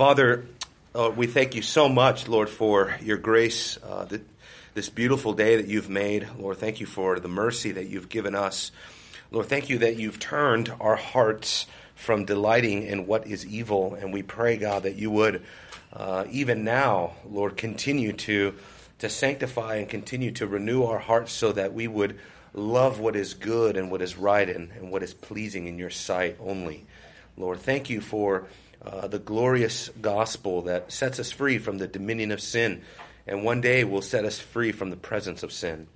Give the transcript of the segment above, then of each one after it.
Father, uh, we thank you so much, Lord, for your grace, uh, that, this beautiful day that you've made. Lord, thank you for the mercy that you've given us. Lord, thank you that you've turned our hearts from delighting in what is evil. And we pray, God, that you would, uh, even now, Lord, continue to, to sanctify and continue to renew our hearts so that we would love what is good and what is right and, and what is pleasing in your sight only. Lord, thank you for uh, the glorious gospel that sets us free from the dominion of sin and one day will set us free from the presence of sin.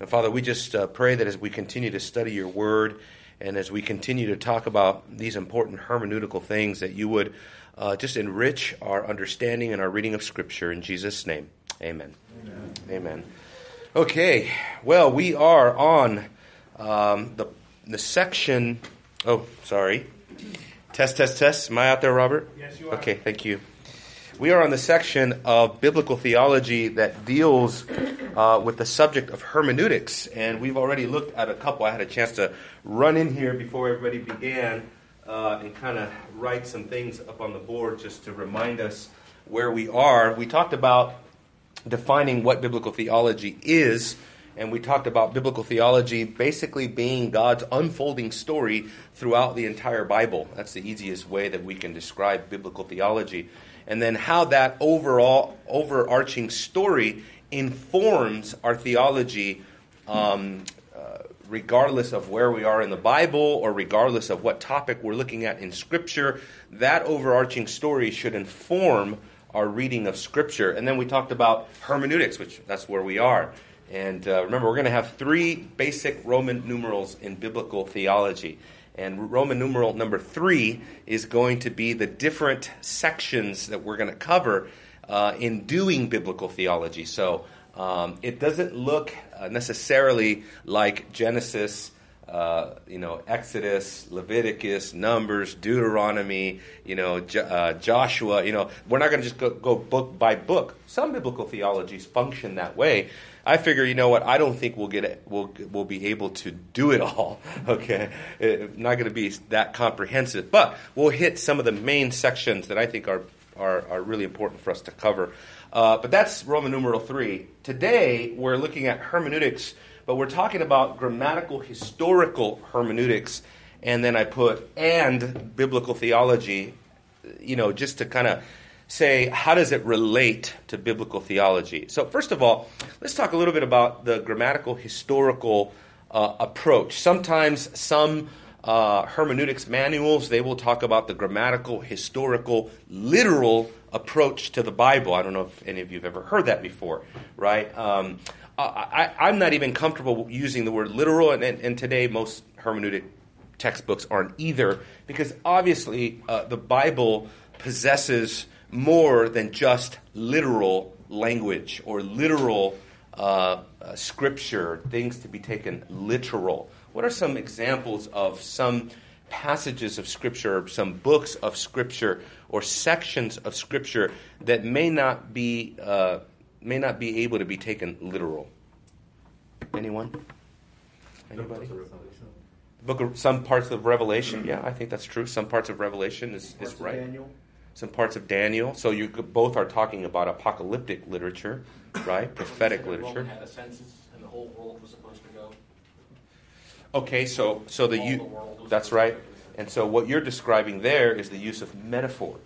And Father, we just uh, pray that as we continue to study your word and as we continue to talk about these important hermeneutical things, that you would uh, just enrich our understanding and our reading of Scripture. In Jesus' name, amen. Amen. amen. Okay, well, we are on um, the, the section. Oh, sorry. Test, test, test. Am I out there, Robert? Yes, you are. Okay, thank you. We are on the section of biblical theology that deals uh, with the subject of hermeneutics, and we've already looked at a couple. I had a chance to run in here before everybody began uh, and kind of write some things up on the board just to remind us where we are. We talked about defining what biblical theology is and we talked about biblical theology basically being God's unfolding story throughout the entire Bible. That's the easiest way that we can describe biblical theology. And then how that overall overarching story informs our theology um, uh, regardless of where we are in the Bible or regardless of what topic we're looking at in Scripture. That overarching story should inform our reading of Scripture. And then we talked about hermeneutics, which that's where we are. And uh, remember, we're going to have three basic Roman numerals in biblical theology. And Roman numeral number three is going to be the different sections that we're going to cover uh, in doing biblical theology. So um, it doesn't look uh, necessarily like Genesis. Uh, you know, Exodus, Leviticus, Numbers, Deuteronomy, you know, J- uh, Joshua, you know, we're not going to just go, go book by book. Some biblical theologies function that way, I figure, you know what? I don't think we'll get it. We'll we'll be able to do it all. Okay, it, not going to be that comprehensive, but we'll hit some of the main sections that I think are are, are really important for us to cover. Uh, but that's Roman numeral three. Today we're looking at hermeneutics, but we're talking about grammatical historical hermeneutics, and then I put and biblical theology. You know, just to kind of say, how does it relate to biblical theology? So, first of all, let's talk a little bit about the grammatical historical uh, approach. Sometimes some uh, hermeneutics manuals they will talk about the grammatical historical literal approach to the bible i don't know if any of you have ever heard that before right um, I, am not even comfortable using the word literal and, and, and, today most hermeneutic textbooks aren't either because obviously uh, the bible possesses more than just literal language or literal uh, uh, scripture, things to be taken literal. What are some examples of some passages of scripture, some books of scripture, or sections of scripture that may not be uh, may not be able to be taken literal? Anyone? Anybody? Book of some parts of Revelation. Yeah, I think that's true. Some parts of Revelation is, is right. Daniel some parts of Daniel. So you both are talking about apocalyptic literature, right? Prophetic literature. had a census, and the whole world was supposed to go. Okay, so so the you that's right. And so what you're describing there is the use of metaphor,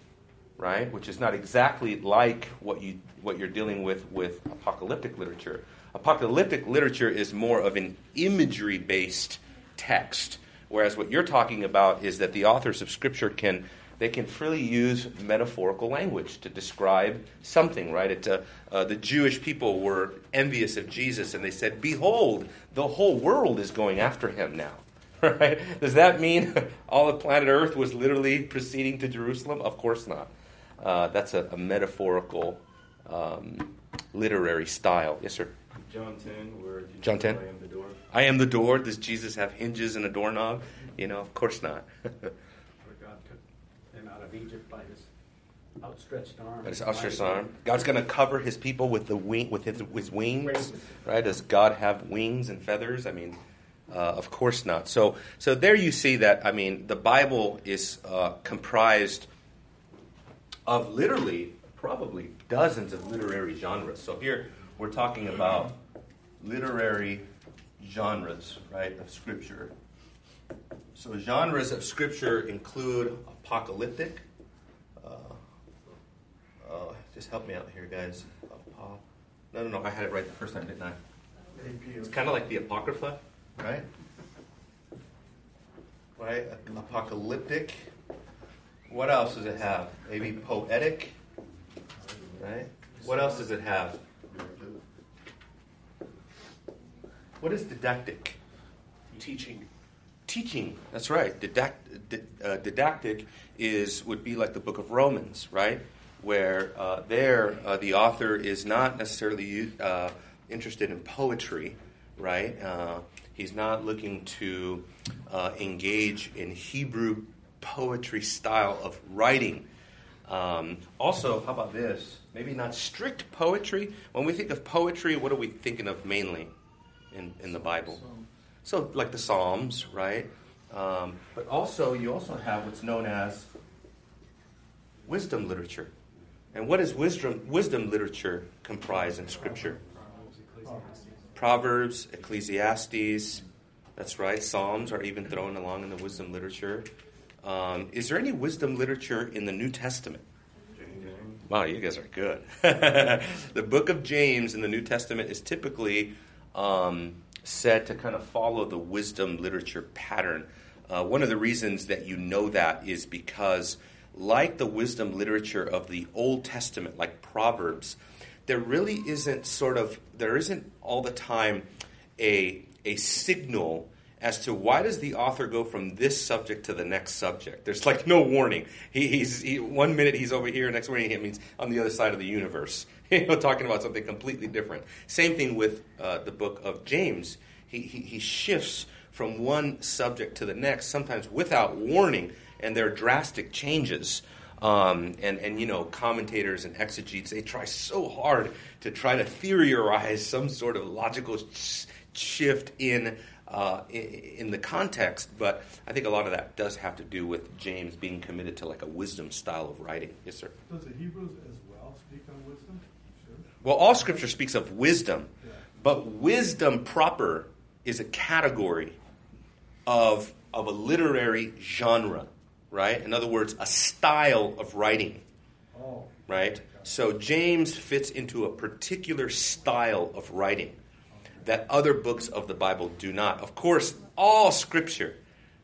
right? Which is not exactly like what you what you're dealing with with apocalyptic literature. Apocalyptic literature is more of an imagery based text, whereas what you're talking about is that the authors of scripture can they can freely use metaphorical language to describe something, right? It, uh, uh, the Jewish people were envious of Jesus and they said, Behold, the whole world is going after him now. Right? Does that mean all of planet Earth was literally proceeding to Jerusalem? Of course not. Uh, that's a, a metaphorical um, literary style. Yes, sir. John 10, where Jesus John 10? I am the door. I am the door. Does Jesus have hinges and a doorknob? You know, of course not. of Egypt by his outstretched arm. His outstretched arm. God's going to cover his people with the wing, with his, his wings, right? Does God have wings and feathers? I mean, uh, of course not. So, so there you see that. I mean, the Bible is uh, comprised of literally, probably dozens of literary genres. So here we're talking about literary genres, right, of Scripture. So genres of Scripture include apocalyptic. Just help me out here, guys. Apo- no, no, no. I had it right the first time, didn't I? It's kind of like the Apocrypha, right? Right? Apocalyptic. What else does it have? Maybe poetic, right? What else does it have? What is didactic? Teaching. Teaching. That's right. Didact, did, uh, didactic is would be like the book of Romans, right? Where uh, there uh, the author is not necessarily uh, interested in poetry, right? Uh, he's not looking to uh, engage in Hebrew poetry style of writing. Um, also, how about this? Maybe not strict poetry. When we think of poetry, what are we thinking of mainly in, in the Bible? So, like the Psalms, right? Um, but also, you also have what's known as wisdom literature. And what does wisdom, wisdom literature comprise in Scripture? Proverbs, Ecclesiastes, that's right. Psalms are even thrown along in the wisdom literature. Um, is there any wisdom literature in the New Testament? Wow, you guys are good. the book of James in the New Testament is typically um, said to kind of follow the wisdom literature pattern. Uh, one of the reasons that you know that is because, like the wisdom literature of the Old Testament, like Proverbs, there really isn't sort of, there isn't all the time a, a signal as to why does the author go from this subject to the next subject. There's like no warning. He, he's he, one minute he's over here, next minute he means on the other side of the universe. You know, talking about something completely different. Same thing with uh, the book of James. He, he, he shifts from one subject to the next, sometimes without warning, and there are drastic changes. Um, and, and, you know, commentators and exegetes, they try so hard to try to theorize some sort of logical sh- shift in uh, in, the context, but I think a lot of that does have to do with James being committed to like a wisdom style of writing. Yes, sir. Does the Hebrews as well speak on wisdom? Sure. Well, all Scripture speaks of wisdom, yeah. but wisdom proper is a category of of a literary genre, right? In other words, a style of writing, oh. right? So James fits into a particular style of writing that other books of the Bible do not. Of course, all Scripture,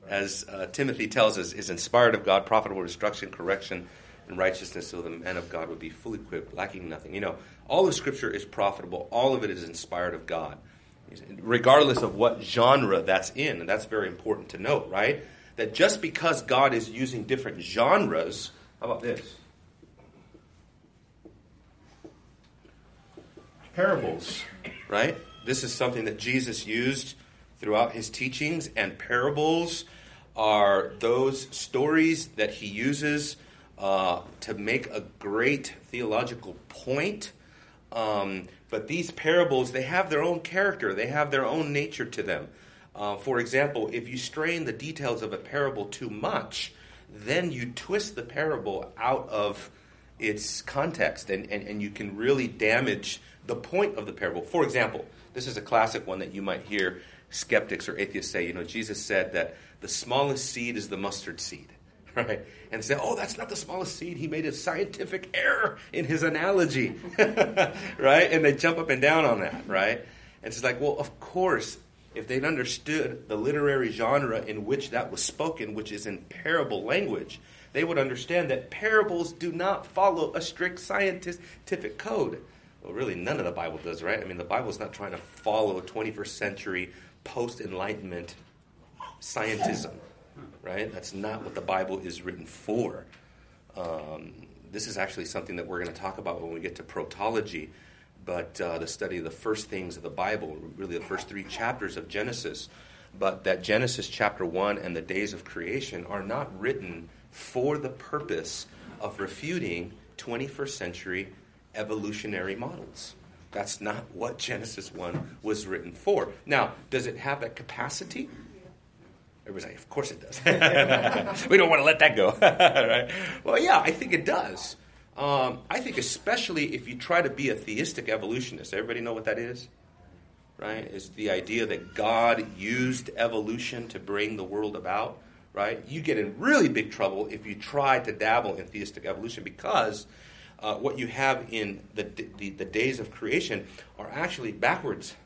as uh, Timothy tells us, is inspired of God, profitable instruction, correction, and righteousness, so the man of God would be fully equipped, lacking nothing. You know, all of Scripture is profitable. All of it is inspired of God, regardless of what genre that's in. And that's very important to note, right? That just because God is using different genres, how about this? Parables, right? This is something that Jesus used throughout his teachings, and parables are those stories that he uses uh, to make a great theological point. Um, but these parables, they have their own character, they have their own nature to them. Uh, for example, if you strain the details of a parable too much, then you twist the parable out of its context and, and, and you can really damage the point of the parable. For example, this is a classic one that you might hear skeptics or atheists say. You know, Jesus said that the smallest seed is the mustard seed, right? And say, oh, that's not the smallest seed. He made a scientific error in his analogy, right? And they jump up and down on that, right? And it's like, well, of course, if they'd understood the literary genre in which that was spoken, which is in parable language, they would understand that parables do not follow a strict scientific code. Well, really, none of the Bible does, right? I mean, the Bible is not trying to follow 21st century post Enlightenment scientism, right? That's not what the Bible is written for. Um, this is actually something that we're going to talk about when we get to protology, but uh, the study of the first things of the Bible, really the first three chapters of Genesis. But that Genesis chapter 1 and the days of creation are not written for the purpose of refuting 21st century evolutionary models. That's not what Genesis 1 was written for. Now, does it have that capacity? Everybody's like, of course it does. we don't want to let that go. right? Well, yeah, I think it does. Um, I think especially if you try to be a theistic evolutionist. Everybody know what that is? Right? Is the idea that God used evolution to bring the world about, right? You get in really big trouble if you try to dabble in theistic evolution because uh, what you have in the, the, the, days of creation are actually backwards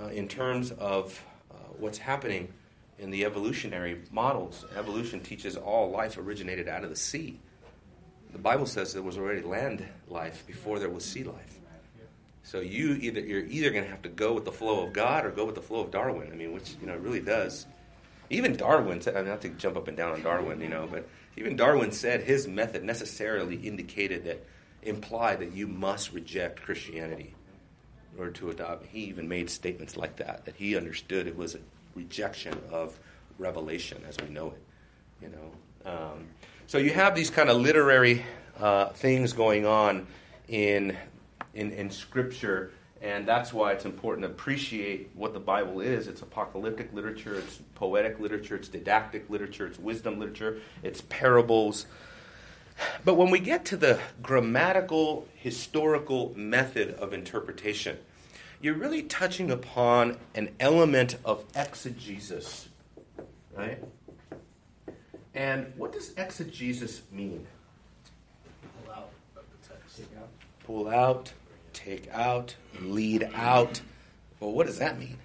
uh, in terms of uh, what's happening in the evolutionary models. Evolution teaches all life originated out of the sea. The Bible says there was already land life before there was sea life. So you either you're either going to have to go with the flow of God or go with the flow of Darwin. I mean, which you know really does. Even Darwin said, I mean, not to jump up and down on Darwin, you know, but even Darwin said his method necessarily indicated that implied that you must reject Christianity in order to adopt. He even made statements like that that he understood it was a rejection of revelation as we know it. You know, um, so you have these kind of literary uh, things going on in, in, in Scripture, and that's why it's important to appreciate what the Bible is. It's apocalyptic literature, it's poetic literature, it's didactic literature, it's wisdom literature, it's parables. But when we get to the grammatical, historical method of interpretation, you're really touching upon an element of exegesis, right? And what does exegesis mean? Pull out of the text. Take out. Pull out, take out, lead out. Well, what does that mean?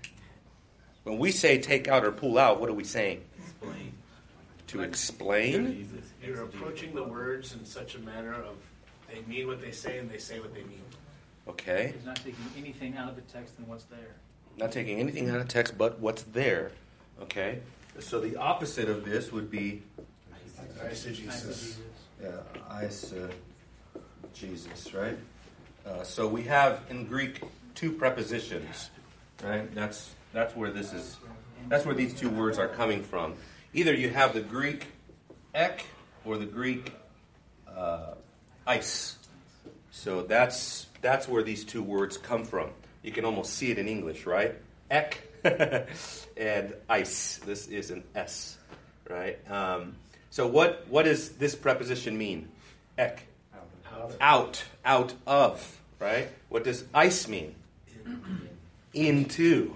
When we say take out or pull out, what are we saying? Explain. To explain? You're approaching the words in such a manner of they mean what they say and they say what they mean. Okay. He's not taking anything out of the text than what's there. Not taking anything out of text but what's there. Okay. So the opposite of this would be Eisegesis. Yeah, Jesus, right? Uh, so we have in Greek two prepositions, right? That's that's where this is. That's where these two words are coming from. Either you have the Greek ek or the Greek uh, eis. So that's that's where these two words come from. You can almost see it in English, right? Ek and eis. This is an S, right? Um, so what, what does this preposition mean? Ek. Out. Out. Out of, right? What does eis mean? Into,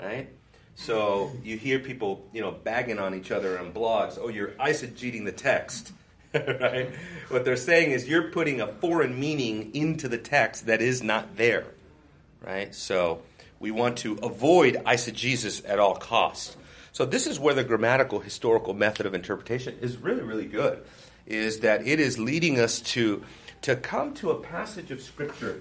right? So you hear people, you know, bagging on each other on blogs. Oh, you're eisegeting the text, right? What they're saying is you're putting a foreign meaning into the text that is not there, right? So we want to avoid eisegesis at all costs. So this is where the grammatical historical method of interpretation is really, really good. Is that it is leading us to to come to a passage of scripture,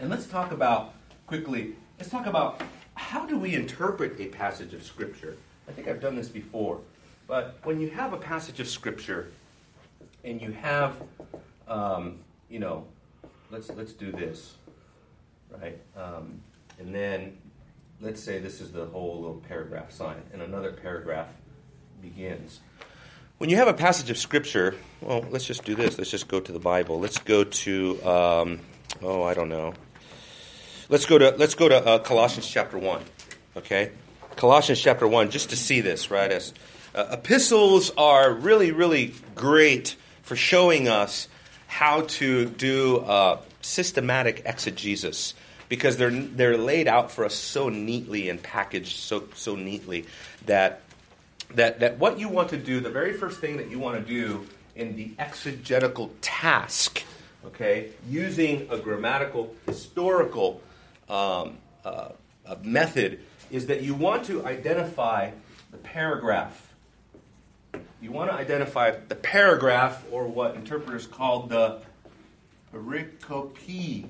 and let's talk about quickly. Let's talk about how do we interpret a passage of scripture. I think I've done this before, but when you have a passage of scripture, and you have, um, you know, let's let's do this, right? Um, and then let's say this is the whole little paragraph sign, and another paragraph begins. When you have a passage of scripture, well, let's just do this. Let's just go to the Bible. Let's go to, um, oh, I don't know. Let's go to let's go to uh, Colossians chapter one. Okay, Colossians chapter one, just to see this, right? As uh, epistles are really, really great for showing us how to do uh, systematic exegesis because they're they're laid out for us so neatly and packaged so so neatly that that that what you want to do, the very first thing that you want to do in the exegetical task, okay, using a grammatical historical um, uh, method, is that you want to identify the paragraph. You want to identify the paragraph, or what interpreters call the pericope.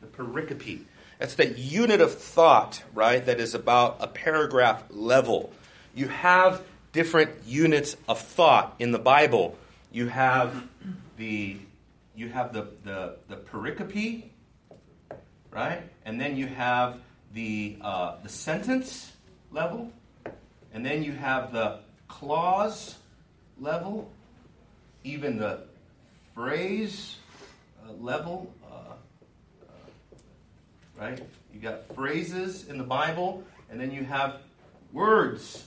The pericope. That's that unit of thought, right, that is about a paragraph level. You have different units of thought in the Bible. You have the you have the, the, the pericope, right? And then you have the, uh, the sentence level. And then you have the clause level, even the phrase uh, level right? You got phrases in the Bible, and then you have words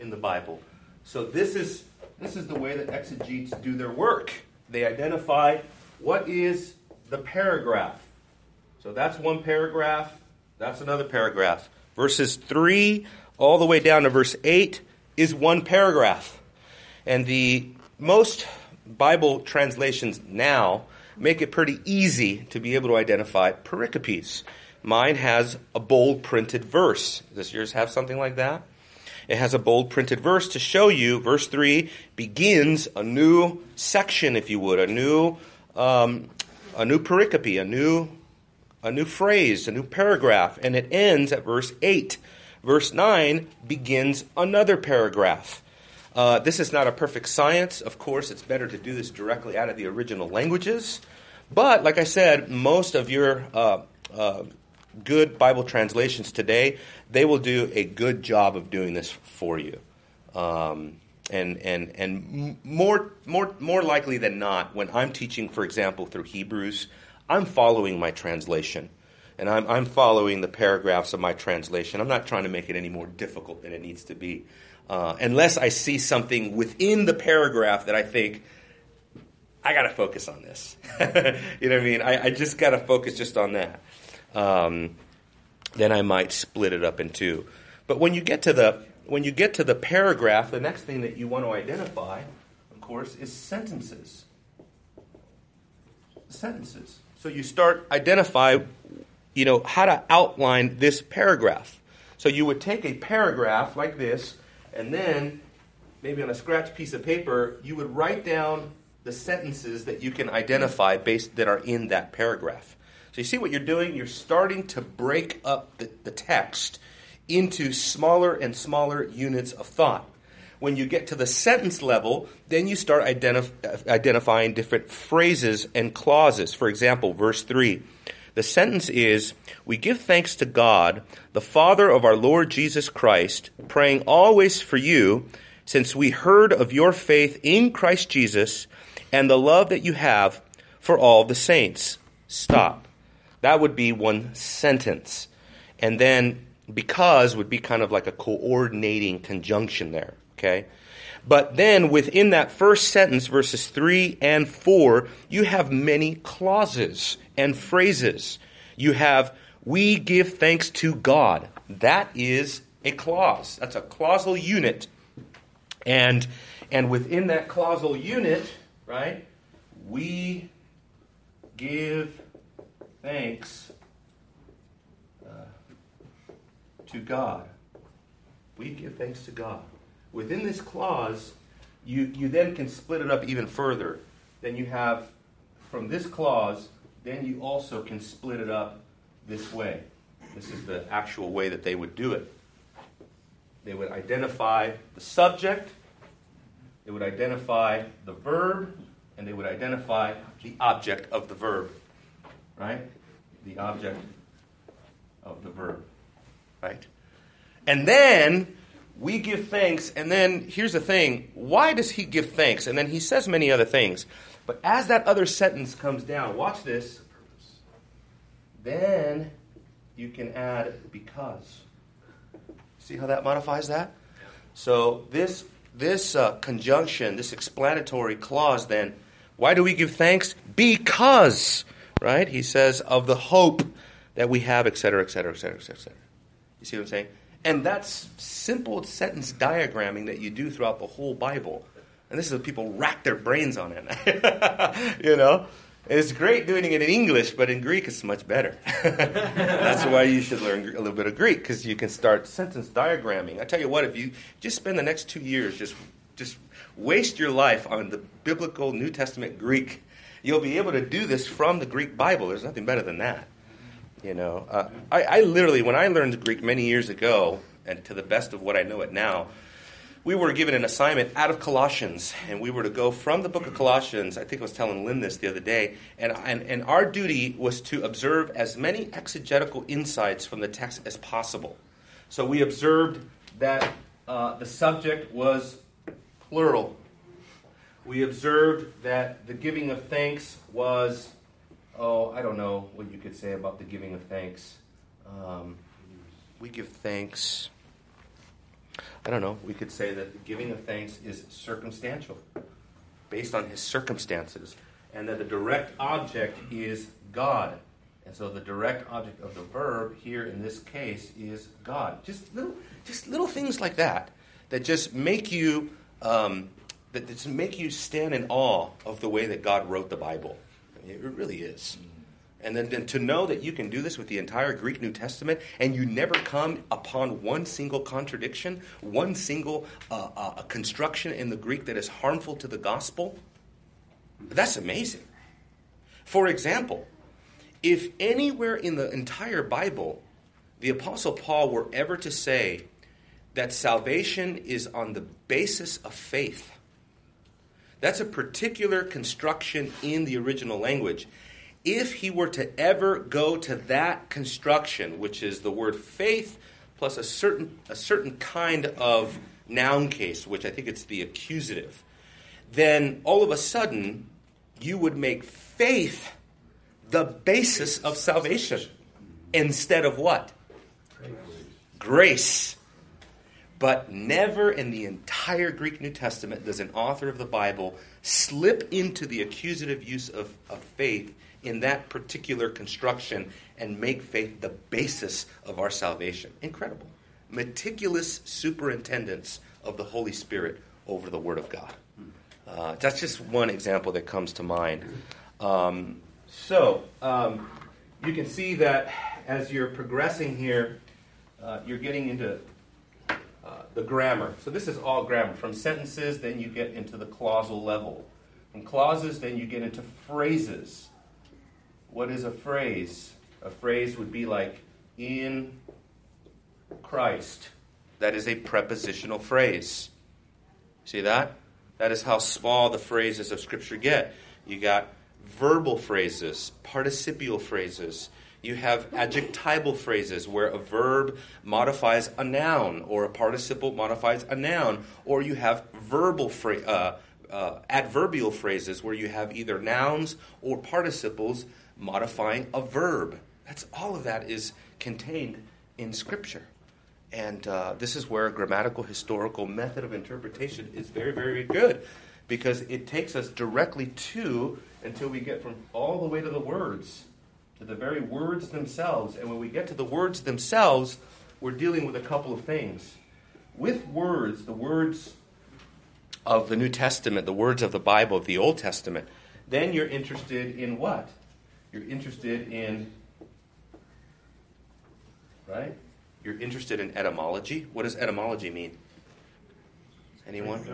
in the Bible. So this is this is the way that exegetes do their work. They identify what is the paragraph? So that's one paragraph, that's another paragraph. Verses 3 all the way down to verse 8 is one paragraph. And the most Bible translations now make it pretty easy to be able to identify pericopes. Mine has a bold printed verse. Does yours have something like that? It has a bold printed verse to show you. Verse 3 begins a new section, if you would, a new, um, a new pericope, a new, a new phrase, a new paragraph, and it ends at verse 8. Verse 9 begins another paragraph. Uh, this is not a perfect science. Of course, it's better to do this directly out of the original languages. But, like I said, most of your uh, uh, good Bible translations today, they will do a good job of doing this for you. Um, and and and more more more likely than not, when I'm teaching, for example, through Hebrews, I'm following my translation, and I'm I'm following the paragraphs of my translation. I'm not trying to make it any more difficult than it needs to be uh, unless I see something within the paragraph that I think I got to focus on this. you know what I mean? I, I just got to focus just on that. Um, then I might split it up in two. But when you get to the when you get to the paragraph, the next thing that you want to identify, of course, is sentences. Sentences. So you start identify, you know, how to outline this paragraph. So you would take a paragraph like this and then, maybe on a scratch piece of paper, you would write down the sentences that you can identify based that are in that paragraph. So you see what you're doing? You're starting to break up the, the text into smaller and smaller units of thought. When you get to the sentence level, then you start identif- identifying different phrases and clauses. For example, verse 3. The sentence is We give thanks to God, the Father of our Lord Jesus Christ, praying always for you, since we heard of your faith in Christ Jesus and the love that you have for all the saints. Stop. That would be one sentence. And then because would be kind of like a coordinating conjunction there. Okay? But then within that first sentence, verses 3 and 4, you have many clauses and phrases. You have, we give thanks to God. That is a clause. That's a clausal unit. And, and within that clausal unit, right, we give thanks uh, to God. We give thanks to God. Within this clause, you, you then can split it up even further. Then you have, from this clause, then you also can split it up this way. This is the actual way that they would do it. They would identify the subject, they would identify the verb, and they would identify the object of the verb. Right? The object of the verb. Right? And then we give thanks, and then here's the thing why does he give thanks? And then he says many other things. But as that other sentence comes down, watch this. Then you can add because. See how that modifies that? So this this uh, conjunction, this explanatory clause, then, why do we give thanks? Because, right? He says of the hope that we have, etc., etc., etc., etc. You see what I'm saying? And that's simple sentence diagramming that you do throughout the whole Bible. And this is what people rack their brains on it. you know? It's great doing it in English, but in Greek it's much better. That's why you should learn a little bit of Greek because you can start sentence diagramming. I tell you what, if you just spend the next two years just just waste your life on the biblical New Testament Greek, you'll be able to do this from the Greek Bible. There's nothing better than that. You know, uh, I, I literally when I learned Greek many years ago, and to the best of what I know it now, we were given an assignment out of Colossians, and we were to go from the book of Colossians. I think I was telling Lynn this the other day, and, and, and our duty was to observe as many exegetical insights from the text as possible. So we observed that uh, the subject was plural. We observed that the giving of thanks was, oh, I don't know what you could say about the giving of thanks. Um, we give thanks. I don't know, we could say that the giving of thanks is circumstantial, based on his circumstances. and that the direct object is God. And so the direct object of the verb here in this case is God. Just little, just little things like that that just make you um, that just make you stand in awe of the way that God wrote the Bible. It really is. And then, then to know that you can do this with the entire Greek New Testament and you never come upon one single contradiction, one single uh, uh, construction in the Greek that is harmful to the gospel, that's amazing. For example, if anywhere in the entire Bible the Apostle Paul were ever to say that salvation is on the basis of faith, that's a particular construction in the original language. If he were to ever go to that construction, which is the word faith plus a certain, a certain kind of noun case, which I think it's the accusative, then all of a sudden you would make faith the basis of salvation instead of what? Grace. But never in the entire Greek New Testament does an author of the Bible slip into the accusative use of, of faith in that particular construction and make faith the basis of our salvation. Incredible. Meticulous superintendence of the Holy Spirit over the Word of God. Uh, that's just one example that comes to mind. Um, so, um, you can see that as you're progressing here, uh, you're getting into uh, the grammar. So, this is all grammar. From sentences, then you get into the clausal level. From clauses, then you get into phrases. What is a phrase? A phrase would be like, in Christ. That is a prepositional phrase. See that? That is how small the phrases of Scripture get. You got verbal phrases, participial phrases. You have adjectival phrases where a verb modifies a noun or a participle modifies a noun, or you have verbal phra- uh, uh, adverbial phrases where you have either nouns or participles modifying a verb. That's all of that is contained in Scripture. And uh, this is where grammatical historical method of interpretation is very, very good because it takes us directly to until we get from all the way to the words, to the very words themselves. And when we get to the words themselves, we're dealing with a couple of things. With words, the words of the New Testament, the words of the Bible, of the Old Testament, then you're interested in what? You're interested in, right? You're interested in etymology. What does etymology mean? Anyone? The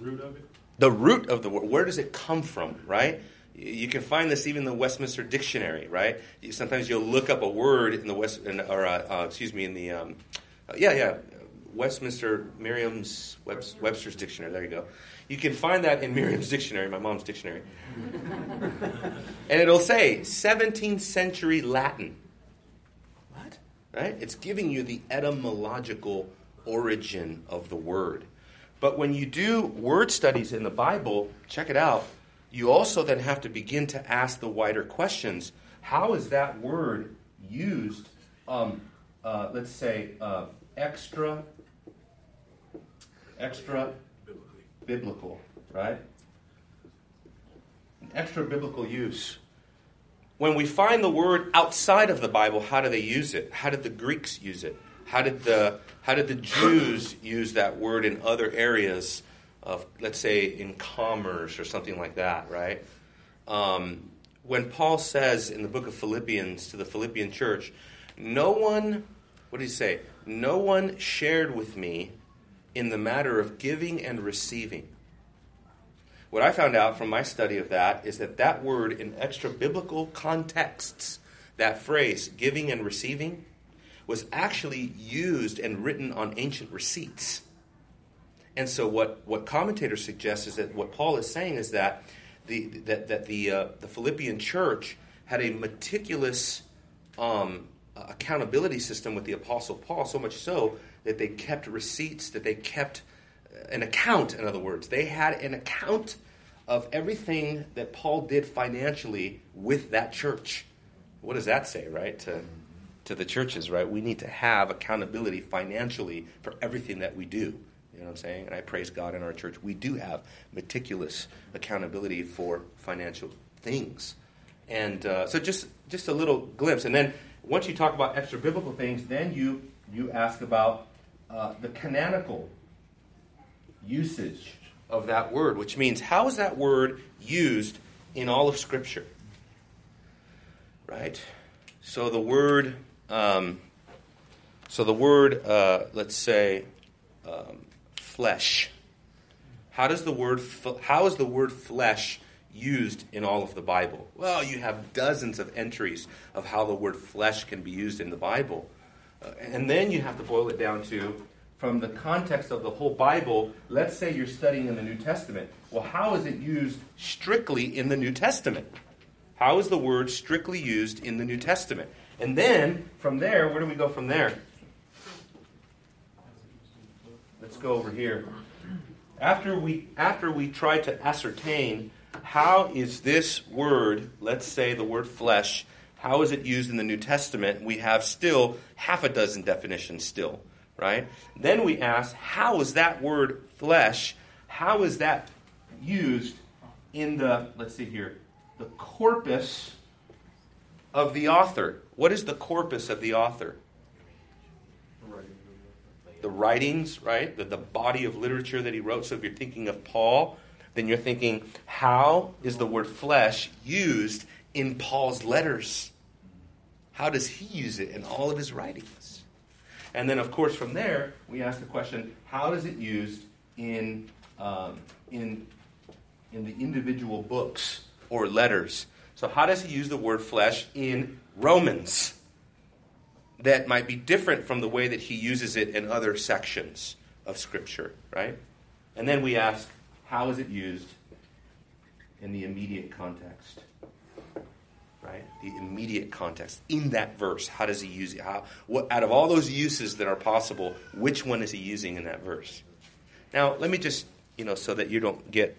root of it? The root of the word. Where does it come from, right? You can find this even in the Westminster Dictionary, right? Sometimes you'll look up a word in the West, in, or uh, uh, excuse me, in the um, uh, yeah, yeah, Westminster Merriam's Webster, Webster's Dictionary. There you go. You can find that in Merriam's Dictionary, my mom's dictionary, and it'll say 17th century Latin. What? Right? It's giving you the etymological origin of the word. But when you do word studies in the Bible, check it out, you also then have to begin to ask the wider questions. How is that word used, um, uh, let's say, uh, extra, extra biblical, right? An extra biblical use. When we find the word outside of the Bible, how do they use it? How did the Greeks use it? How did the how did the Jews use that word in other areas of, let's say, in commerce or something like that, right? Um, when Paul says in the book of Philippians to the Philippian church, no one, what did he say? No one shared with me in the matter of giving and receiving. What I found out from my study of that is that that word in extra biblical contexts, that phrase, giving and receiving, was actually used and written on ancient receipts. And so, what, what commentators suggest is that what Paul is saying is that the, that, that the, uh, the Philippian church had a meticulous um, accountability system with the Apostle Paul, so much so that they kept receipts, that they kept uh, an account, in other words. They had an account of everything that Paul did financially with that church. What does that say, right? To, to the churches, right? We need to have accountability financially for everything that we do. You know what I'm saying? And I praise God in our church. We do have meticulous accountability for financial things. And uh, so just, just a little glimpse. And then once you talk about extra biblical things, then you, you ask about uh, the canonical usage of that word, which means how is that word used in all of Scripture? Right? So the word, um, so the word, uh, let's say, um, flesh. How does the word, how is the word flesh used in all of the Bible? Well, you have dozens of entries of how the word flesh can be used in the Bible. Uh, and then you have to boil it down to from the context of the whole Bible, let's say you're studying in the New Testament. Well, how is it used strictly in the New Testament? How is the word strictly used in the New Testament? And then from there, where do we go from there? Let's go over here. After we after we try to ascertain how is this word, let's say the word flesh, how is it used in the New Testament? We have still half a dozen definitions still right? Then we ask, how is that word flesh, how is that used in the, let's see here, the corpus of the author? What is the corpus of the author? The writings, right? The, the body of literature that he wrote. So if you're thinking of Paul, then you're thinking, how is the word flesh used in Paul's letters? How does he use it in all of his writings? And then, of course, from there, we ask the question how is it used in, um, in, in the individual books or letters? So, how does he use the word flesh in Romans? That might be different from the way that he uses it in other sections of Scripture, right? And then we ask, how is it used in the immediate context? right? The immediate context in that verse. How does he use it? How, what, out of all those uses that are possible, which one is he using in that verse? Now, let me just, you know, so that you don't get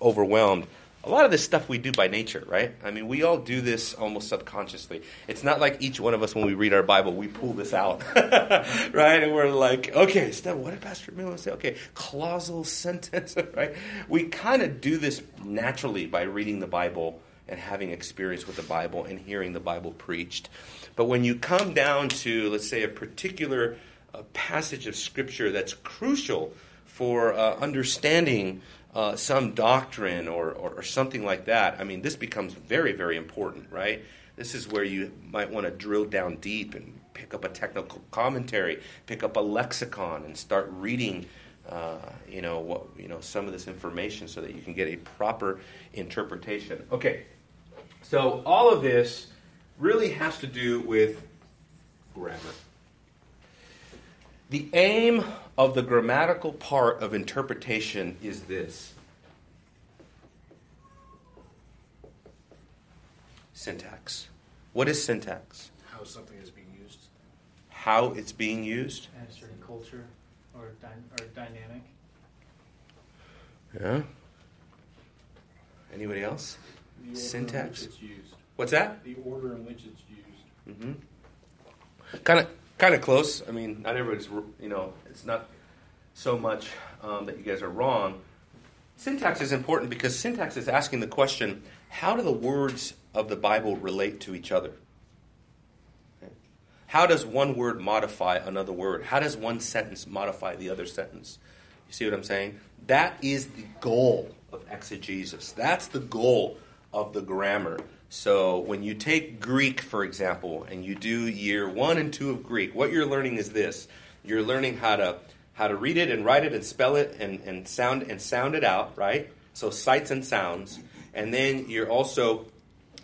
overwhelmed. A lot of this stuff we do by nature, right? I mean, we all do this almost subconsciously. It's not like each one of us, when we read our Bible, we pull this out, right? And we're like, okay, Steph, what did Pastor Miller say? Okay, clausal sentence, right? We kind of do this naturally by reading the Bible and having experience with the Bible and hearing the Bible preached. But when you come down to, let's say, a particular uh, passage of Scripture that's crucial for uh, understanding uh, some doctrine or, or, or, something like that, I mean, this becomes very, very important, right? This is where you might want to drill down deep and pick up a technical commentary, pick up a lexicon, and start reading. Uh, you know what you know some of this information so that you can get a proper interpretation. Okay, so all of this really has to do with grammar. The aim of the grammatical part of interpretation is this syntax. What is syntax? How something is being used. How it's being used. And a certain culture or, dy- or dynamic. Yeah. Anybody else? Syntax? It's used. What's that? The order in which it's used. Mm-hmm. Kind of, kind of close. I mean, not everybody's. You know, it's not so much um, that you guys are wrong. Syntax is important because syntax is asking the question: How do the words of the Bible relate to each other? How does one word modify another word? How does one sentence modify the other sentence? You see what I'm saying? That is the goal of exegesis. That's the goal of the grammar. So when you take Greek, for example, and you do year one and two of Greek, what you're learning is this: you're learning how to how to read it and write it and spell it and, and sound and sound it out, right? So sights and sounds, and then you're also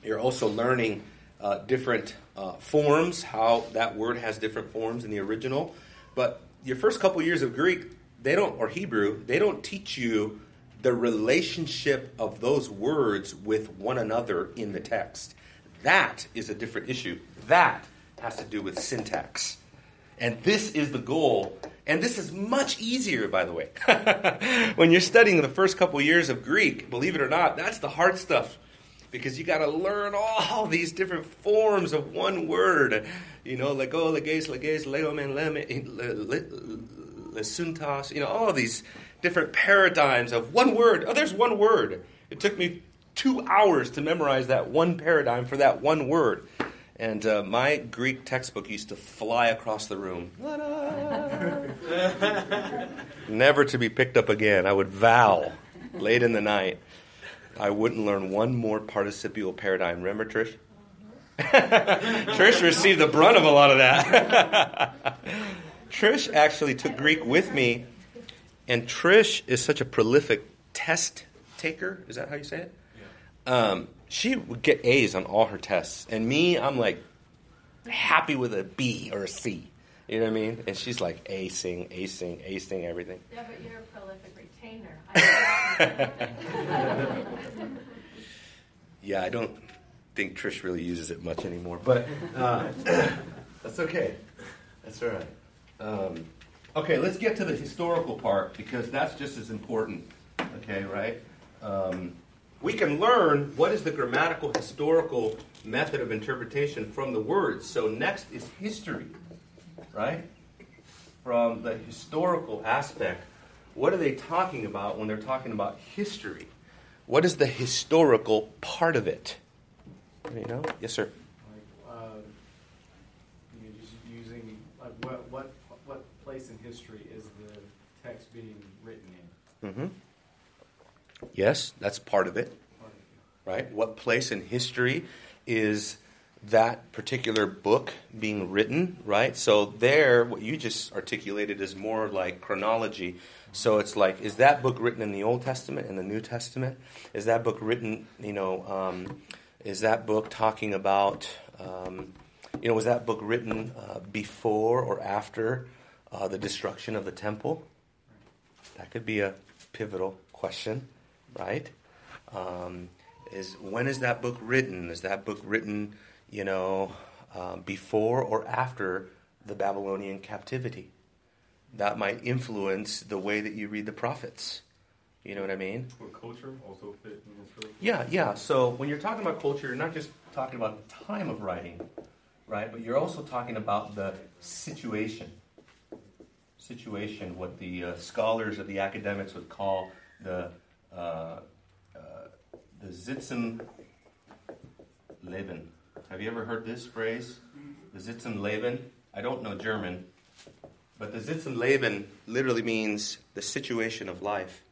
you're also learning uh, different uh, forms, how that word has different forms in the original. But your first couple years of Greek, they don't or Hebrew, they don't teach you the relationship of those words with one another in the text. That is a different issue. That has to do with syntax. And this is the goal. And this is much easier, by the way. when you're studying the first couple years of Greek, believe it or not, that's the hard stuff. Because you got to learn all these different forms of one word. You know, lego, oh, leges, leges, legomen, lesuntos, you know, all these different paradigms of one word. Oh, there's one word. It took me two hours to memorize that one paradigm for that one word. And uh, my Greek textbook used to fly across the room. Never to be picked up again. I would vow late in the night I wouldn't learn one more participial paradigm. Remember, Trish? Trish received the brunt of a lot of that. Trish actually took Greek with me, and Trish is such a prolific test taker. Is that how you say it? Um, she would get A's on all her tests, and me, I'm like happy with a B or a C. You know what I mean? And she's like acing, acing, acing everything. Yeah, but you're a prolific retainer. yeah, I don't think Trish really uses it much anymore, but uh, that's okay. That's all right. Um, okay, let's get to the historical part because that's just as important. Okay, right? Um, we can learn what is the grammatical historical method of interpretation from the words. So next is history right? From the historical aspect, what are they talking about when they're talking about history? What is the historical part of it? You know? Yes, sir. Like, uh, you know, just using like what what what place in history is the text being written in? Mm-hmm. Yes, that's part of it. Right? What place in history is that particular book being written, right? So there, what you just articulated is more like chronology. So it's like, is that book written in the Old Testament, in the New Testament? Is that book written, you know, um, is that book talking about, um, you know, was that book written uh, before or after uh, the destruction of the temple? That could be a pivotal question, right? Um, is when is that book written? Is that book written? you know, uh, before or after the Babylonian captivity. That might influence the way that you read the prophets. You know what I mean? Will culture also fit in history? Yeah, yeah. So when you're talking about culture, you're not just talking about the time of writing, right? But you're also talking about the situation. Situation, what the uh, scholars or the academics would call the uh, uh, the Sitz im Leben have you ever heard this phrase? The Sitz im Leben? I don't know German, but the Sitz im Leben literally means the situation of life.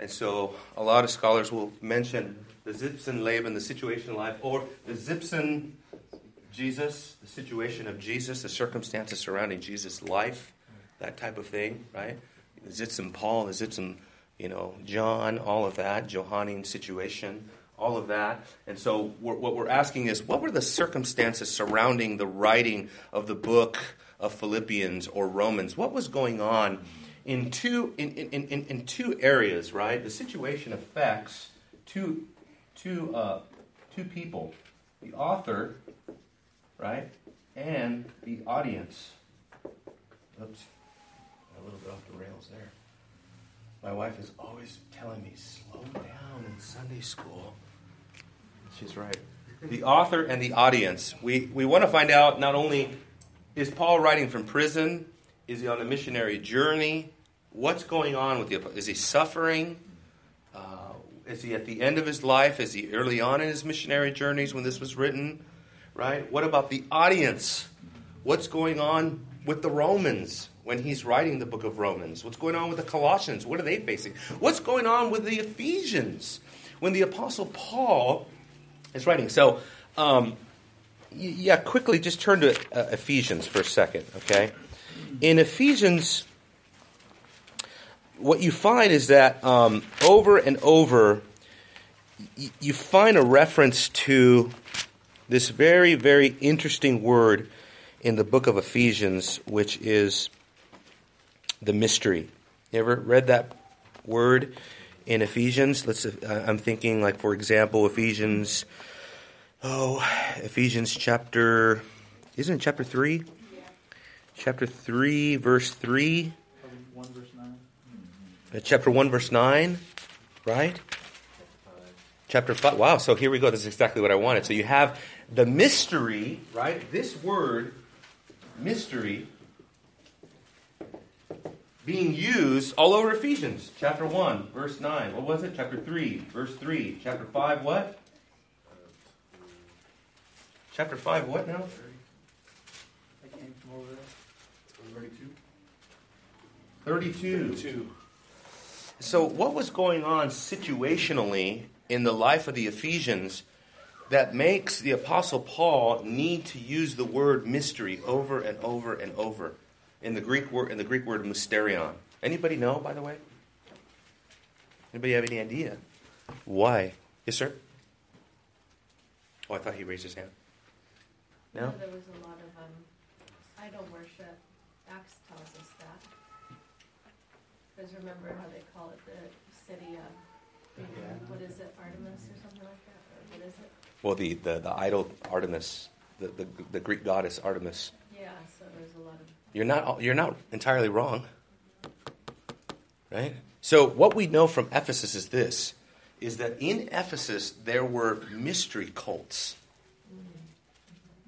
And so a lot of scholars will mention the Sitz im Leben, the situation of life, or the Sitzen Jesus, the situation of Jesus, the circumstances surrounding Jesus' life, that type of thing, right? The Sitzen Paul, the Sitzen, you know, John, all of that, Johannine situation all of that. And so, we're, what we're asking is what were the circumstances surrounding the writing of the book of Philippians or Romans? What was going on in two, in, in, in, in two areas, right? The situation affects two, two, uh, two people the author, right, and the audience. Oops, a little bit off the rails there. My wife is always telling me, slow down in Sunday school. She's right. The author and the audience. We, we want to find out not only is Paul writing from prison, is he on a missionary journey? What's going on with the Is he suffering? Uh, is he at the end of his life? Is he early on in his missionary journeys when this was written? Right? What about the audience? What's going on with the Romans when he's writing the book of Romans? What's going on with the Colossians? What are they facing? What's going on with the Ephesians? When the Apostle Paul is writing. So, um, yeah, quickly just turn to uh, Ephesians for a second, okay? In Ephesians, what you find is that um, over and over, you find a reference to this very, very interesting word in the book of Ephesians, which is the mystery. You ever read that word? in Ephesians. Let's. Uh, I'm thinking, like for example, Ephesians. Oh, Ephesians chapter. Isn't it chapter three? Yeah. Chapter three, verse three. One verse nine. Uh, chapter one, verse nine, right? Chapter five. Wow. So here we go. This is exactly what I wanted. So you have the mystery, right? This word, mystery, being used all over Ephesians, chapter 1, verse 9. What was it? Chapter 3, verse 3. Chapter 5, what? Chapter 5, what now? I came from over there. 32. Two. So, what was going on situationally in the life of the Ephesians that makes the Apostle Paul need to use the word mystery over and over and over in the Greek word in the Greek word mysterion? Anybody know, by the way? Anybody have any idea why? Yes, sir. Oh, I thought he raised his hand. No. There was a lot of um, idol worship. Acts tells us that. Because remember how they call it the city of, what is it, Artemis or something like that? Or what is it? Well, the, the, the idol Artemis, the, the, the Greek goddess Artemis. Yeah, so there's a lot of, You're not, you're not entirely wrong. Right? So, what we know from Ephesus is this is that in Ephesus there were mystery cults.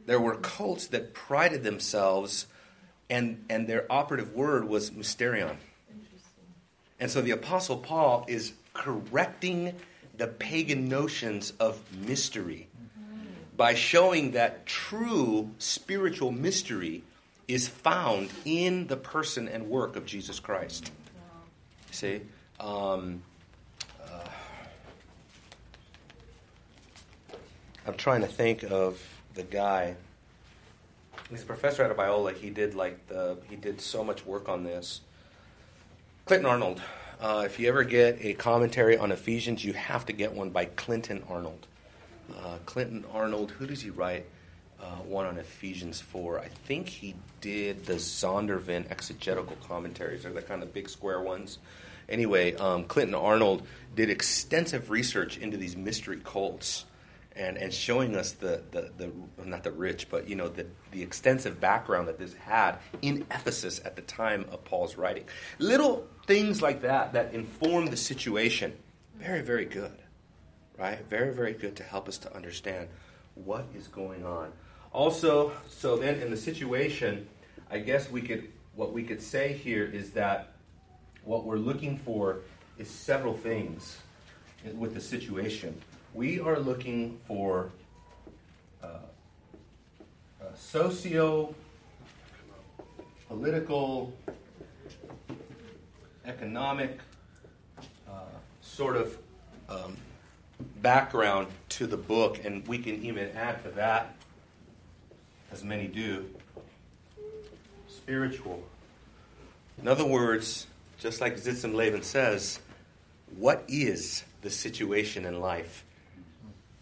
There were cults that prided themselves, and, and their operative word was mysterion. And so the Apostle Paul is correcting the pagan notions of mystery mm-hmm. by showing that true spiritual mystery is found in the person and work of Jesus Christ. See? Um, uh, I'm trying to think of the guy. He's a professor at Biola. He did like the he did so much work on this. Clinton Arnold. Uh, if you ever get a commentary on Ephesians, you have to get one by Clinton Arnold. Uh, Clinton Arnold. Who does he write? Uh, one on Ephesians 4. I think he did the Zondervan exegetical commentaries. They're the kind of big square ones. Anyway, um, Clinton Arnold did extensive research into these mystery cults and, and showing us the, the, the, not the rich, but, you know, the, the extensive background that this had in Ephesus at the time of Paul's writing. Little things like that that inform the situation. Very, very good, right? Very, very good to help us to understand what is going on. Also, so then in the situation, I guess we could, what we could say here is that what we're looking for is several things with the situation. We are looking for uh, socio political, economic uh, sort of um, background to the book, and we can even add to that, as many do, spiritual. In other words, just like Sitz im Leben says, what is the situation in life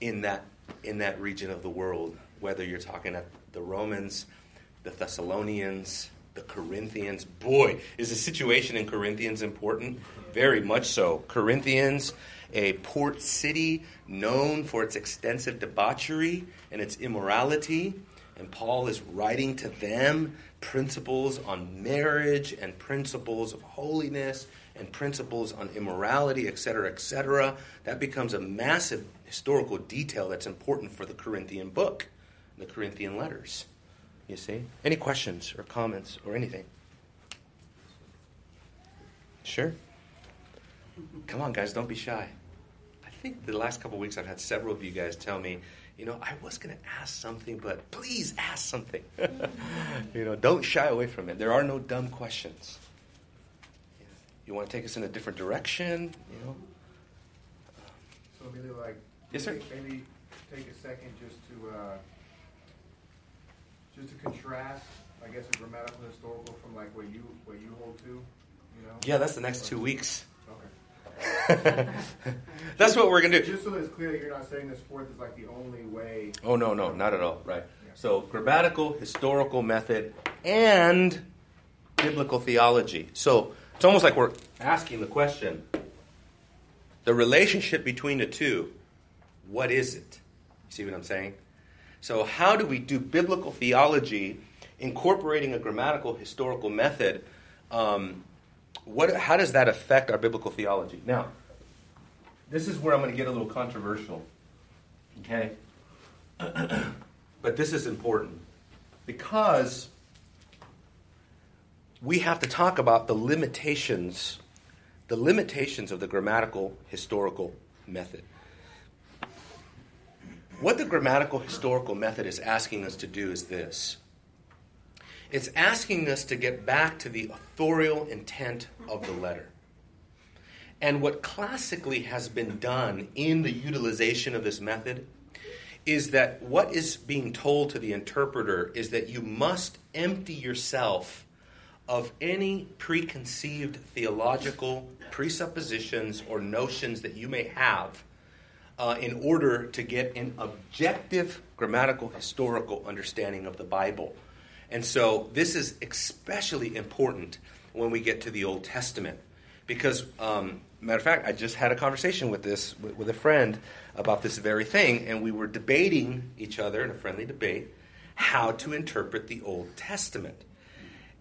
in that in that region of the world? Whether you're talking at the Romans, the Thessalonians, the Corinthians. Boy, is the situation in Corinthians important? Very much so. Corinthians, a port city known for its extensive debauchery and its immorality. And Paul is writing to them principles on marriage and principles of holiness and principles on immorality, etc., etc. That becomes a massive historical detail that's important for the Corinthian book, the Corinthian letters. You see? Any questions or comments or anything? Sure? Come on, guys, don't be shy. I think the last couple weeks I've had several of you guys tell me, you know, I was going to ask something, but please ask something. you know, don't shy away from it. There are no dumb questions. You want to take us in a different direction, you know? So maybe like, Yes, sir. maybe- Maybe take a second just to, uh, just to contrast, I guess, a grammatical historical from like what you, what you hold to, you know? Yeah, that's the next two weeks. That's what we're going to do. Just so it's clear, you're not saying this fourth is like the only way. Oh, no, no, not at all. Right. So, grammatical, historical method, and biblical theology. So, it's almost like we're asking the question the relationship between the two, what is it? You see what I'm saying? So, how do we do biblical theology incorporating a grammatical, historical method? Um, what, how does that affect our biblical theology? Now, this is where I'm going to get a little controversial. Okay? but this is important because we have to talk about the limitations, the limitations of the grammatical historical method. What the grammatical historical method is asking us to do is this it's asking us to get back to the authorial intent of the letter. And what classically has been done in the utilization of this method is that what is being told to the interpreter is that you must empty yourself of any preconceived theological presuppositions or notions that you may have uh, in order to get an objective grammatical historical understanding of the Bible. And so this is especially important when we get to the Old Testament. Because, um, matter of fact, I just had a conversation with this with, with a friend about this very thing, and we were debating each other in a friendly debate how to interpret the Old Testament.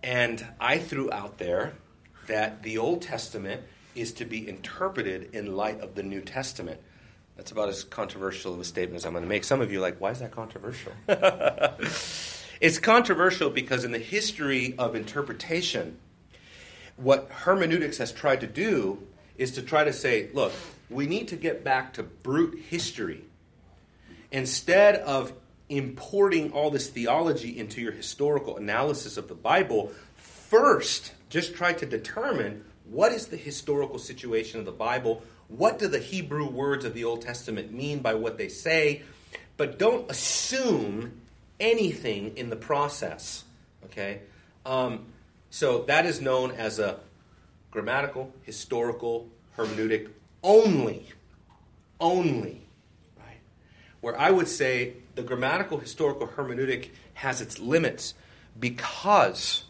And I threw out there that the Old Testament is to be interpreted in light of the New Testament. That's about as controversial of a statement as I'm going to make. Some of you are like, why is that controversial? it's controversial because in the history of interpretation, what hermeneutics has tried to do is to try to say, look, we need to get back to brute history. Instead of importing all this theology into your historical analysis of the Bible, first just try to determine what is the historical situation of the Bible, what do the Hebrew words of the Old Testament mean by what they say, but don't assume anything in the process. Okay? Um, so that is known as a grammatical, historical, hermeneutic only. Only. Right? Where I would say the grammatical, historical, hermeneutic has its limits because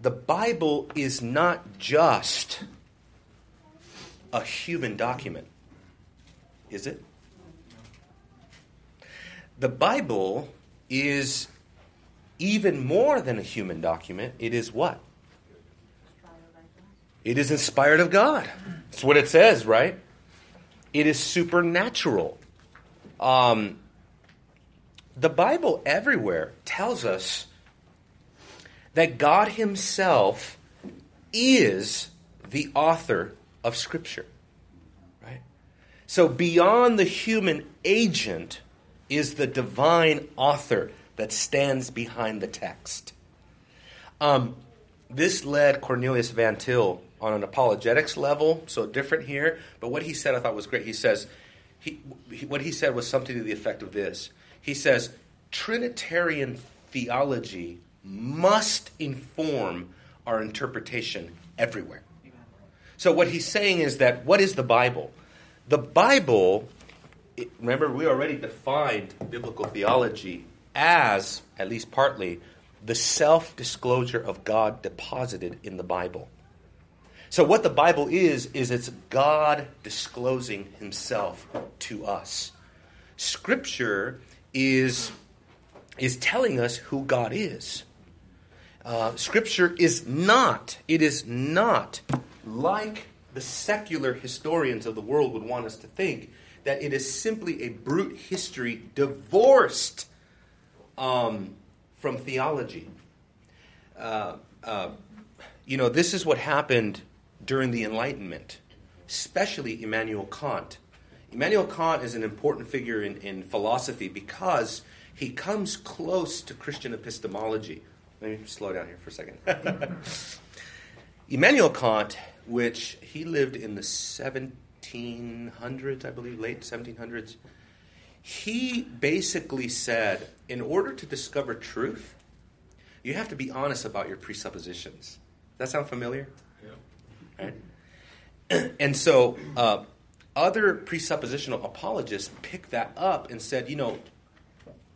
the Bible is not just a human document, is it? The Bible is even more than a human document. It is what? It is inspired of God. That's what it says, right? It is supernatural. Um, the Bible everywhere tells us that God Himself is the author of Scripture. Right? So, beyond the human agent is the divine author that stands behind the text. Um, this led Cornelius Van Til on an apologetics level, so different here. But what he said I thought was great. He says, he, he, what he said was something to the effect of this. He says, Trinitarian theology must inform our interpretation everywhere. So, what he's saying is that what is the Bible? The Bible, remember, we already defined biblical theology as, at least partly, the self disclosure of God deposited in the Bible. So, what the Bible is, is it's God disclosing himself to us. Scripture is, is telling us who God is. Uh, scripture is not, it is not like the secular historians of the world would want us to think, that it is simply a brute history divorced um, from theology. Uh, uh, you know, this is what happened during the Enlightenment, especially Immanuel Kant. Immanuel Kant is an important figure in, in philosophy because he comes close to Christian epistemology. Let me slow down here for a second. Immanuel Kant, which he lived in the 1700s, I believe, late 1700s, he basically said in order to discover truth, you have to be honest about your presuppositions. Does that sound familiar? Yeah. Right? and so uh, other presuppositional apologists picked that up and said, you know,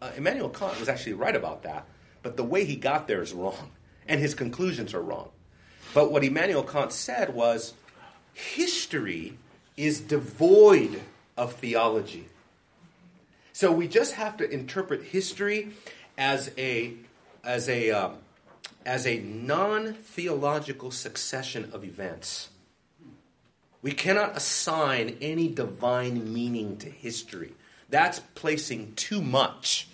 uh, Immanuel Kant was actually right about that, but the way he got there is wrong, and his conclusions are wrong. But what Immanuel Kant said was history is devoid of theology. So we just have to interpret history as a as a um, as a non-theological succession of events. We cannot assign any divine meaning to history. That's placing too much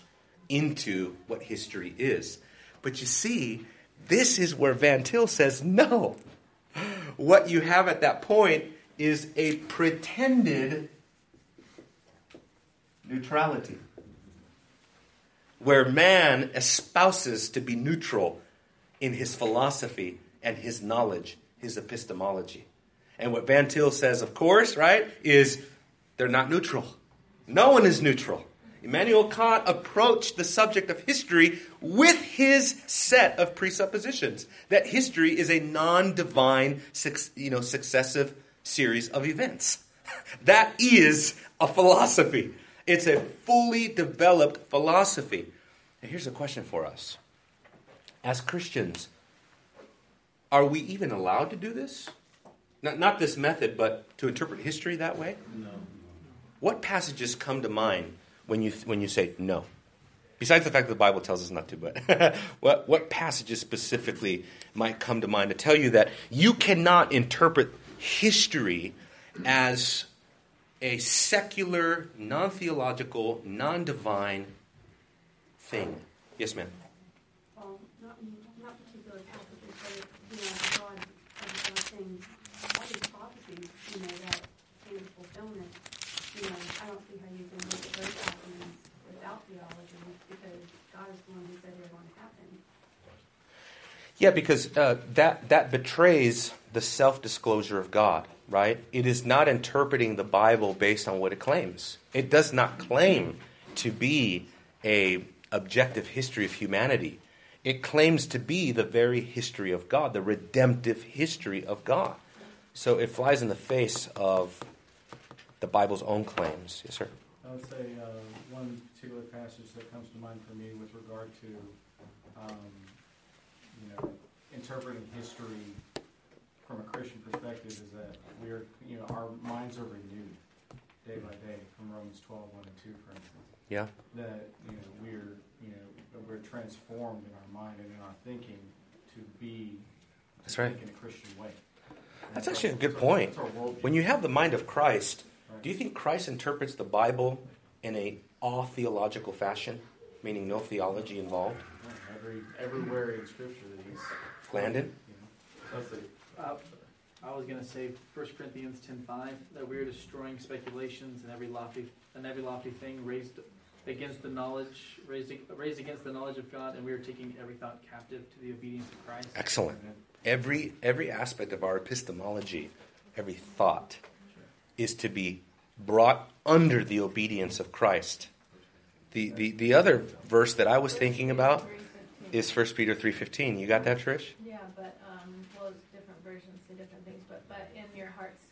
into what history is. But you see, This is where Van Til says no. What you have at that point is a pretended neutrality, where man espouses to be neutral in his philosophy and his knowledge, his epistemology. And what Van Til says, of course, right, is they're not neutral. No one is neutral. Immanuel Kant approached the subject of history with his set of presuppositions that history is a non-divine, you know, successive series of events. That is a philosophy. It's a fully developed philosophy. And here's a question for us. As Christians, are we even allowed to do this? Not, not this method, but to interpret history that way? No. What passages come to mind when you, when you say no? Besides the fact that the Bible tells us not to, but what, what passages specifically might come to mind to tell you that you cannot interpret history as a secular, non theological, non divine thing? Yes, ma'am. Well, not, not particular passages, but, you know, God, as I all these prophecies, you know, that came to fulfillment, you know, I don't see how you can look at those documents without theology, because God is the one who said they're going to happen. Yeah, because uh, that, that betrays the self disclosure of God, right? It is not interpreting the Bible based on what it claims. It does not claim to be a objective history of humanity. It claims to be the very history of God, the redemptive history of God. So it flies in the face of the Bible's own claims. Yes, sir. I would say uh, one particular passage that comes to mind for me with regard to, um, you know, interpreting history from a Christian perspective is that we are, you know, our minds are renewed day by day from Romans 12, 1 and 2, for instance. Yeah. That, you know, we're, you know, we're transformed in our mind and in our thinking to be, That's right. in a Christian way. And That's actually a good point. that's. When you have the mind of Christ, Right. do you think Christ interprets the Bible in a all theological fashion, meaning no theology involved? Every, everywhere in Scripture that he's Landon? You know, Let's see. Uh, I was going to say 1 Corinthians 10:5 that we are destroying speculations and every lofty and every lofty thing raised against the knowledge raised, raised against the knowledge of God, and we are taking every thought captive to the obedience of Christ. Excellent. Every every aspect of our epistemology, every thought, is to be brought under the obedience of Christ. The the, the other verse that I was thinking about is 1 Peter three fifteen. You got that, Trish? Yeah, but, um, well, it's different versions say different things, but, but in your hearts,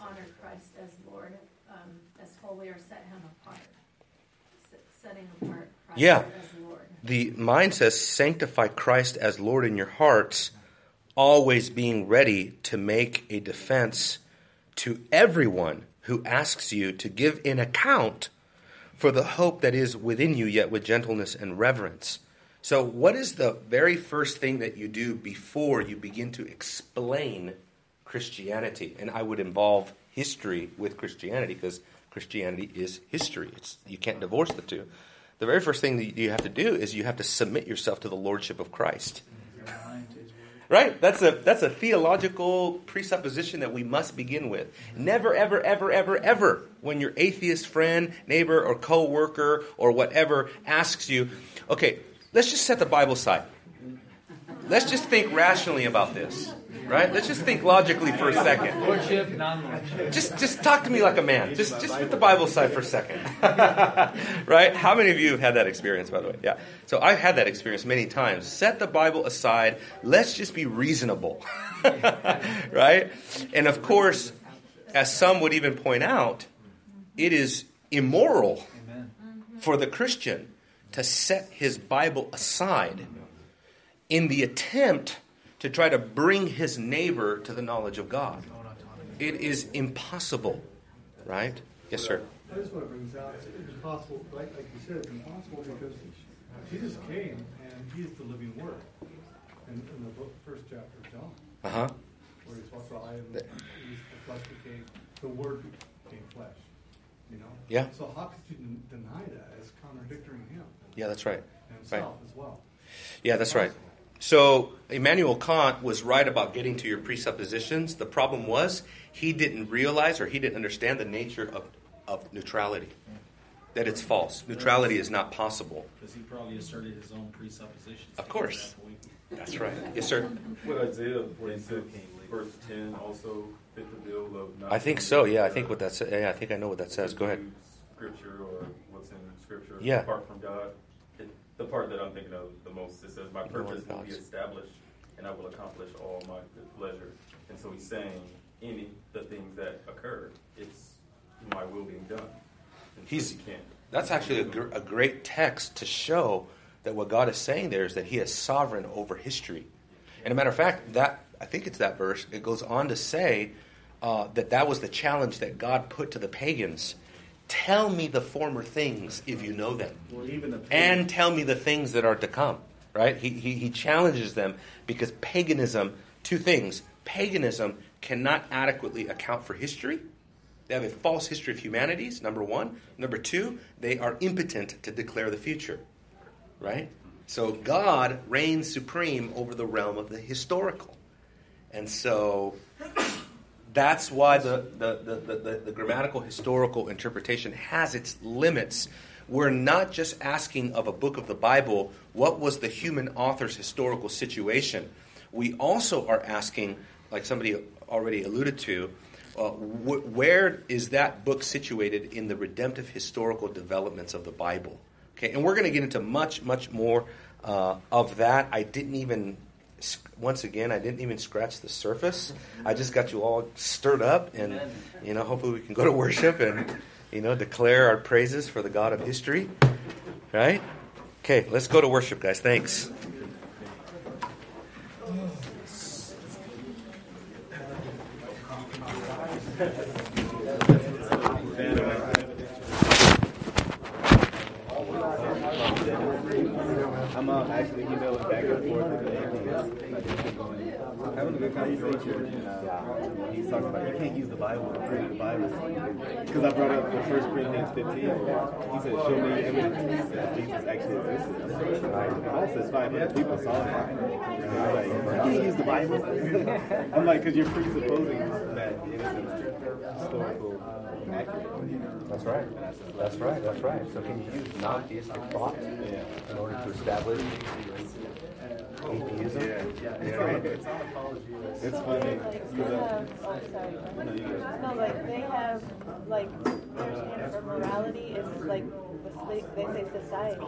honor Christ as Lord, um, as holy, or set him apart. Setting apart Christ Yeah. as Lord. The mind says, sanctify Christ as Lord in your hearts, always being ready to make a defense to everyone who asks you to give an account for the hope that is within you, yet with gentleness and reverence. So, what is the very first thing that you do before you begin to explain Christianity? And I would involve history with Christianity because Christianity is history. It's, you can't divorce the two. The very first thing that you have to do is you have to submit yourself to the lordship of Christ. Right? That's a that's a theological presupposition that we must begin with. Never, ever, ever, ever, ever, when your atheist friend, neighbor, or co-worker or whatever asks you, okay, let's just set the Bible aside. Let's just think rationally about this. Right? Let's just think logically for a second. Lordship, non-lordship. Just just talk to me like a man. Just just put the Bible aside for a second. right? How many of you have had that experience, by the way? Yeah. So I've had that experience many times. Set the Bible aside. Let's just be reasonable. right? And of course, as some would even point out, it is immoral for the Christian to set his Bible aside in the attempt to try to bring his neighbor to the knowledge of God. It is impossible, right? Yes, sir. I just want to bring this out, it's impossible, like, like you said, it's impossible because Jesus came and he is the living word. In, in the book, first chapter of John, Uh huh. where he talks about, I am, the flesh became, the word became flesh, you know? Yeah. So how could you deny that as contradicting him Yeah, that's right. and himself as well? Yeah, that's right. So Immanuel Kant was right about getting to your presuppositions. The problem was he didn't realize or he didn't understand the nature of, of neutrality. That it's false. Neutrality is not possible. Because he probably asserted his own presuppositions. Of course. That's right. Yes, sir. With Isaiah 46, verse 10 also fit the bill of not. I think so. Yeah, I think what that says. Yeah, I think I know what that says. Go ahead. Scripture or what's in Scripture. Yeah. Apart from God. The part that I'm thinking of the most, it says, My You know what purpose will be established and I will accomplish all my good pleasure. And so he's saying, any the things that occur, it's my will being done. And so He's- he can't. That's actually a, gr- a great text to show that what God is saying there is that He is sovereign over history. And a matter of fact, that I think it's that verse. It goes on to say uh, that that was the challenge that God put to the pagans. Tell me the former things if you know them, the and tell me the things that are to come. Right? He, he, he challenges them because paganism. Two things: paganism cannot adequately account for history. They have a false history of humanities, number one. Number two, they are impotent to declare the future. Right? So God reigns supreme over the realm of the historical. And so that's why the, the, the, the, the, grammatical historical interpretation has its limits. We're not just asking of a book of the Bible what was the human author's historical situation. We also are asking, like somebody already alluded to, uh, wh- where is that book situated in the redemptive historical developments of the Bible? Okay, and we're going to get into much, much more uh, of that. I didn't even, once again, I didn't even scratch the surface. I just got you all stirred up, and you know, hopefully we can go to worship and you know declare our praises for the God of history. Right? Okay, let's go to worship, guys. Thanks. I'm uh, actually emailing back and forth with the atheist. Having a good conversation. And, uh, he's talking about you can't use the Bible to prove the Bible. Because I brought up the First Corinthians 15. He said, "Show me evidence that Jesus actually existed." Paul says 500 people saw him. Like, you can't use the Bible. I'm like, because you're presupposing that it isn't historical accurate. That's right. That's right. That's right. So can you use non-theistic thought in order to establish atheism? It's It's funny. Like, they uh, have, oh, sorry. No, you go. No, like, they have, like, their standard for morality is like, they, they say society.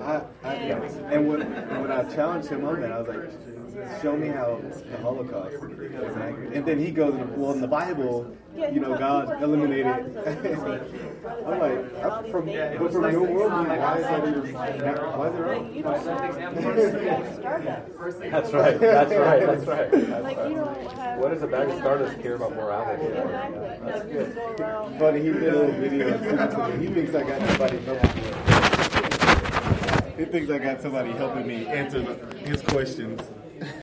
I, I, and when, when I challenged him on that, I was like, show me how the Holocaust is accurate. And then he goes, well, in the Bible, Yeah, you know, he God eliminated. was I'm like, I'm from, but from your world, why is that even, why is it Like, wrong? you don't have, you have Stardust. That's right. That's right. That's right. That's Like, you. What does a bag of Stardust care about morality? Exactly. Like, you just go. Funny, he did a little video. and sent it to me. He thinks I got somebody helping me. He thinks I got somebody helping me answer the- his questions.